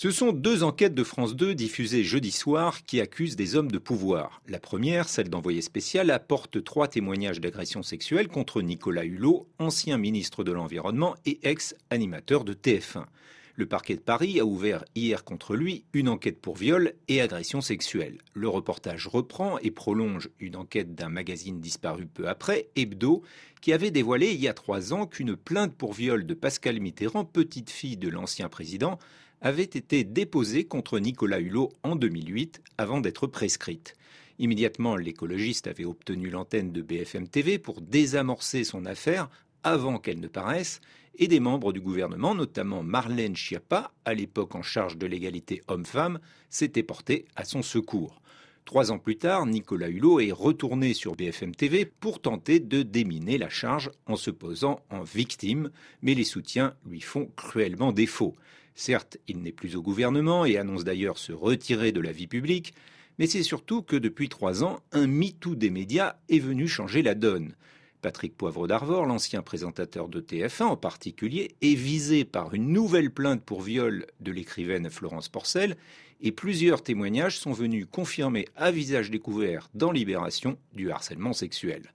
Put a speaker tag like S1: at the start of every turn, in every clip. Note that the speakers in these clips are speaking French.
S1: Ce sont deux enquêtes de France 2 diffusées jeudi soir qui accusent des hommes de pouvoir. La première, celle d'envoyé spécial, apporte trois témoignages d'agression sexuelle contre Nicolas Hulot, ancien ministre de l'Environnement et ex-animateur de TF1. Le parquet de Paris a ouvert hier contre lui une enquête pour viol et agression sexuelle. Le reportage reprend et prolonge une enquête d'un magazine disparu peu après, Hebdo, qui avait dévoilé il y a trois ans qu'une plainte pour viol de Pascal Mitterrand, petite fille de l'ancien président, avait été déposée contre Nicolas Hulot en 2008 avant d'être prescrite. Immédiatement, l'écologiste avait obtenu l'antenne de BFM TV pour désamorcer son affaire avant qu'elle ne paraisse, et des membres du gouvernement, notamment Marlène Schiappa, à l'époque en charge de l'égalité homme-femme, s'étaient portés à son secours. Trois ans plus tard, Nicolas Hulot est retourné sur BFM TV pour tenter de déminer la charge en se posant en victime, mais les soutiens lui font cruellement défaut. Certes, il n'est plus au gouvernement et annonce d'ailleurs se retirer de la vie publique, mais c'est surtout que depuis trois ans, un MeToo des médias est venu changer la donne. Patrick Poivre d'Arvor, l'ancien présentateur de TF1 en particulier, est visé par une nouvelle plainte pour viol de l'écrivaine Florence Porcel et plusieurs témoignages sont venus confirmer à visage découvert dans Libération du harcèlement sexuel.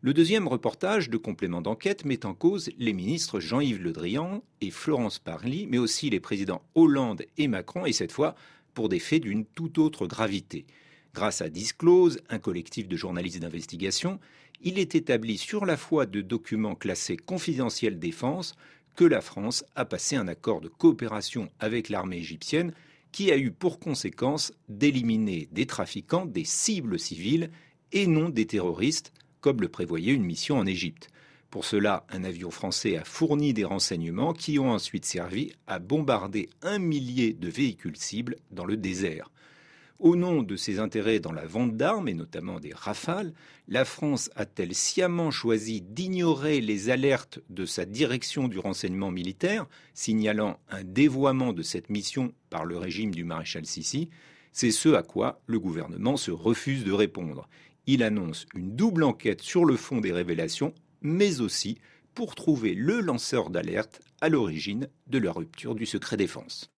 S1: Le deuxième reportage de complément d'enquête met en cause les ministres Jean-Yves Le Drian et Florence Parly, mais aussi les présidents Hollande et Macron, et cette fois pour des faits d'une toute autre gravité. Grâce à Disclose, un collectif de journalistes d'investigation, il est établi sur la foi de documents classés confidentiels défense que la France a passé un accord de coopération avec l'armée égyptienne qui a eu pour conséquence d'éliminer des trafiquants, des cibles civiles et non des terroristes comme le prévoyait une mission en Égypte. Pour cela, un avion français a fourni des renseignements qui ont ensuite servi à bombarder un millier de véhicules cibles dans le désert. Au nom de ses intérêts dans la vente d'armes, et notamment des rafales, la France a-t-elle sciemment choisi d'ignorer les alertes de sa direction du renseignement militaire, signalant un dévoiement de cette mission par le régime du maréchal Sissi C'est ce à quoi le gouvernement se refuse de répondre il annonce une double enquête sur le fond des révélations, mais aussi pour trouver le lanceur d'alerte à l'origine de la rupture du secret défense.